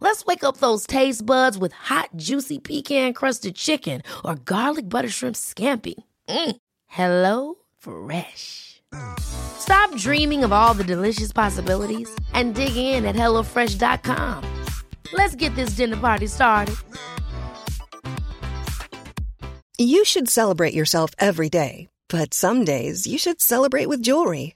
Let's wake up those taste buds with hot, juicy pecan crusted chicken or garlic butter shrimp scampi. Mm. Hello Fresh. Stop dreaming of all the delicious possibilities and dig in at HelloFresh.com. Let's get this dinner party started. You should celebrate yourself every day, but some days you should celebrate with jewelry.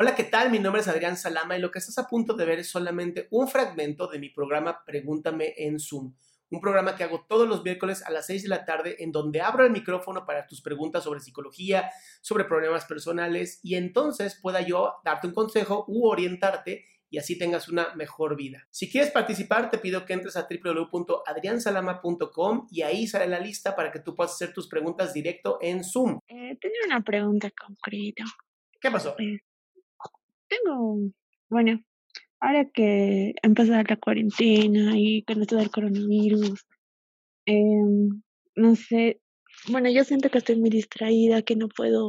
Hola, ¿qué tal? Mi nombre es Adrián Salama y lo que estás a punto de ver es solamente un fragmento de mi programa Pregúntame en Zoom. Un programa que hago todos los miércoles a las 6 de la tarde en donde abro el micrófono para tus preguntas sobre psicología, sobre problemas personales y entonces pueda yo darte un consejo u orientarte y así tengas una mejor vida. Si quieres participar, te pido que entres a www.adriansalama.com y ahí sale la lista para que tú puedas hacer tus preguntas directo en Zoom. Eh, tenía una pregunta concreta. ¿Qué pasó? Eh, bueno, ahora que empezó la cuarentena y con esto del coronavirus, eh, no sé, bueno, yo siento que estoy muy distraída, que no puedo,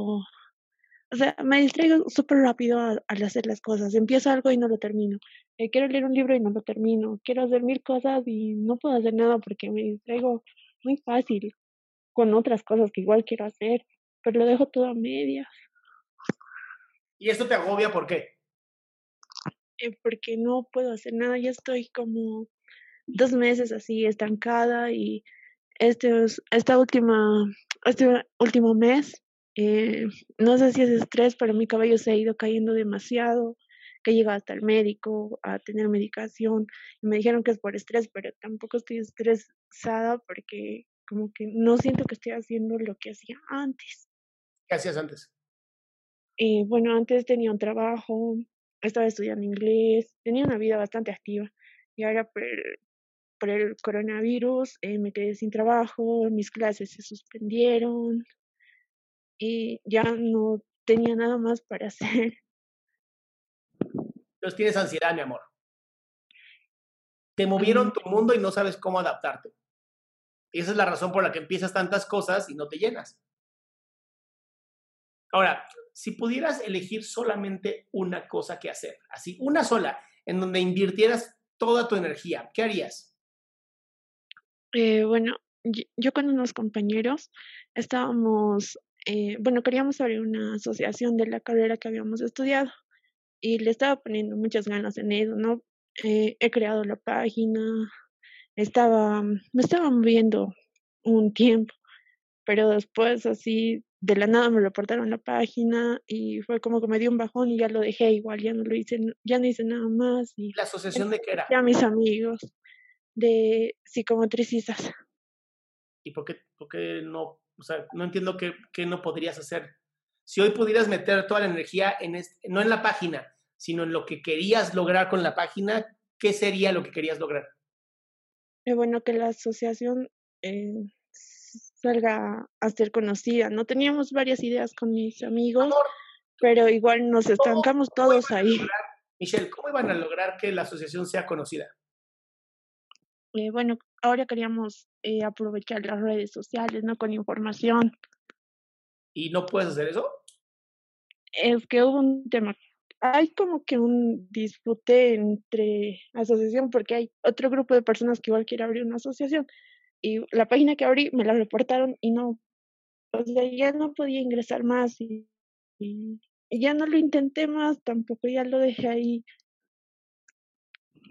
o sea, me distraigo súper rápido al, al hacer las cosas. Empiezo algo y no lo termino. Eh, quiero leer un libro y no lo termino. Quiero hacer mil cosas y no puedo hacer nada porque me distraigo muy fácil con otras cosas que igual quiero hacer, pero lo dejo todo a medias. ¿Y esto te agobia por qué? Eh, porque no puedo hacer nada. Ya estoy como dos meses así estancada y este es- esta última, este último mes, eh, no sé si es estrés, pero mi cabello se ha ido cayendo demasiado, que he llegado hasta el médico a tener medicación y me dijeron que es por estrés, pero tampoco estoy estresada porque como que no siento que estoy haciendo lo que hacía antes. ¿Qué hacías antes? Eh, bueno, antes tenía un trabajo, estaba estudiando inglés, tenía una vida bastante activa y ahora por el, por el coronavirus eh, me quedé sin trabajo, mis clases se suspendieron y ya no tenía nada más para hacer. Entonces tienes ansiedad, mi amor. Te movieron tu mundo y no sabes cómo adaptarte. Y esa es la razón por la que empiezas tantas cosas y no te llenas. Ahora, si pudieras elegir solamente una cosa que hacer, así, una sola, en donde invirtieras toda tu energía, ¿qué harías? Eh, bueno, yo, con unos compañeros estábamos, eh, bueno, queríamos abrir una asociación de la carrera que habíamos estudiado y le estaba poniendo muchas ganas en eso, ¿no? Eh, he creado la página, estaba, me estaba moviendo un tiempo, pero después así de la nada me reportaron la página y fue como que me dio un bajón y ya lo dejé igual, ya no lo hice, ya no hice nada más y ¿La asociación de qué era? ya mis amigos de psicomotricistas. ¿Y por qué, por qué no? O sea, no entiendo qué, qué no podrías hacer. Si hoy pudieras meter toda la energía en este, no en la página, sino en lo que querías lograr con la página, ¿qué sería lo que querías lograr? Es bueno que la asociación eh, salga a ser conocida. No teníamos varias ideas con mis amigos, Amor, pero igual nos estancamos ¿cómo todos ahí. lograr- Michelle, ¿cómo iban a lograr que la asociación sea conocida? Eh, bueno, ahora queríamos eh, aprovechar las redes sociales, ¿no? Con información. ¿Y no puedes hacer eso? Es que hubo un tema. Hay como que un dispute entre asociación porque hay otro grupo de personas que igual quiere abrir una asociación. Y la página que abrí me la reportaron y no, o sea, ya no podía ingresar más y, y, y ya no lo intenté más, tampoco ya lo dejé ahí.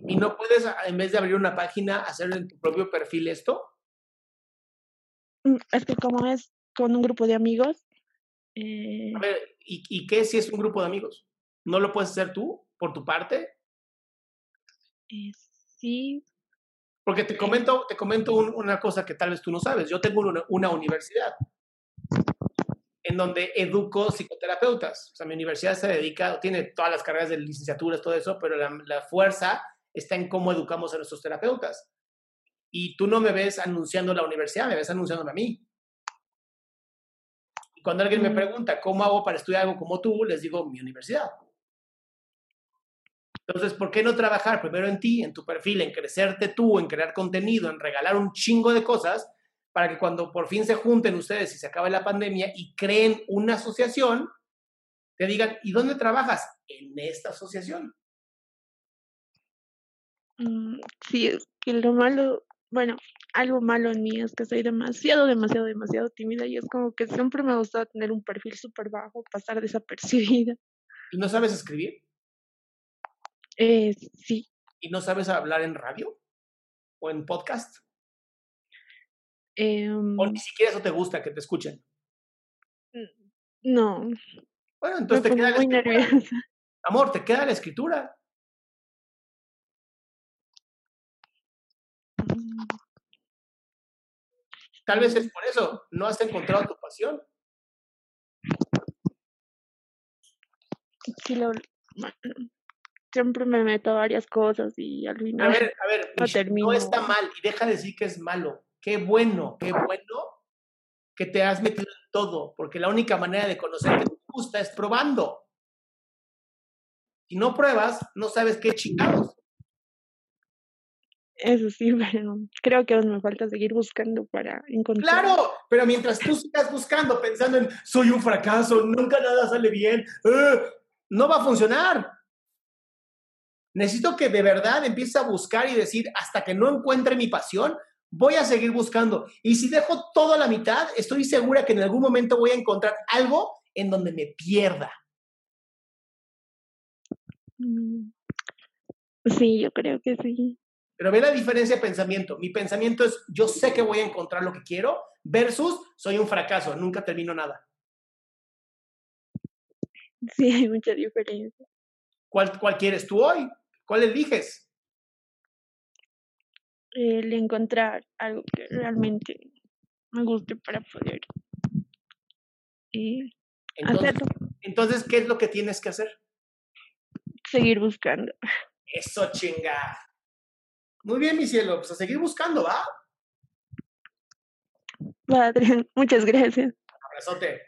¿Y no puedes, a- en vez de abrir una página, hacer en tu propio perfil esto? Mm, Es que como es con un grupo de amigos, Eh, A ver, ¿y, ¿y qué si es un grupo de amigos? ¿No lo puedes hacer tú, por tu parte? eh, sí, Porque te comento, te comento un- una cosa que tal vez tú no sabes. Yo tengo una, una universidad en donde educo psicoterapeutas. O sea, mi universidad se dedica, tiene todas las carreras de licenciaturas, todo eso, pero la, la fuerza está en cómo educamos a nuestros terapeutas. Y tú no me ves anunciando la universidad, me ves anunciándome a mí. Y cuando alguien me Mm. pregunta cómo hago para estudiar algo como tú, les digo mi universidad. Entonces, ¿por qué no trabajar primero en ti, en tu perfil, en crecerte tú, en crear contenido, en regalar un chingo de cosas para que cuando por fin se junten ustedes y se acabe la pandemia y creen una asociación, te digan, ¿y dónde trabajas? En esta asociación. mm, sí, es que lo malo, bueno, algo malo en mí es que soy demasiado, demasiado, demasiado tímida y es como que siempre me ha gustado tener un perfil súper bajo, pasar desapercibida. ¿Y no sabes escribir? Eh, sí, ¿Y no sabes hablar en radio? ¿O en podcast? em, ¿O ni siquiera eso te gusta, que te escuchen? no, Bueno, me entonces te pongo queda la escritura. nerviosa. Amor, te queda la escritura. Mm, Tal vez es por eso, no has encontrado tu pasión. Sí, lo, bueno, siempre me meto a varias cosas y al A final ver, a ver, No Michelle, no termino. está mal y deja de decir que es malo. Qué bueno, qué bueno que te has metido en todo, porque la única manera de conocer que te gusta es probando. Si no pruebas, no sabes qué chingados. Eso sí, pero creo que aún me falta seguir buscando para encontrar. Claro, pero mientras tú sigas buscando, pensando en soy un fracaso, nunca nada sale bien, eh, no va a funcionar. Necesito que de verdad empieces a buscar y decir, hasta que no encuentre mi pasión, voy a seguir buscando. Y si dejo todo a la mitad, estoy segura que en algún momento voy a encontrar algo en donde me pierda. Mm, Sí, yo creo que sí. Pero ve la diferencia de pensamiento. Mi pensamiento es, yo sé que voy a encontrar lo que quiero, versus soy un fracaso, nunca termino nada. Sí, hay mucha diferencia. ¿Cuál, cuál quieres tú hoy? ¿Cuál eliges? El encontrar algo que realmente me guste para poder eh, Entonces, hacerlo, entonces, ¿qué es lo que tienes que hacer? seguir buscando. Eso chinga. Muy bien, mi cielo, pues a seguir buscando, ¿va? Adrián, muchas gracias. Abrazote.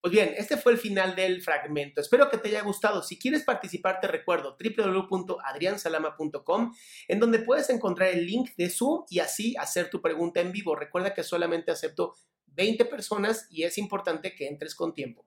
Pues bien, este fue el final del fragmento. Espero que te haya gustado. Si quieres participar, te recuerdo www.adriansalama.com, en donde puedes encontrar el link de Zoom y así hacer tu pregunta en vivo. Recuerda que solamente acepto 20 personas y es importante que entres con tiempo.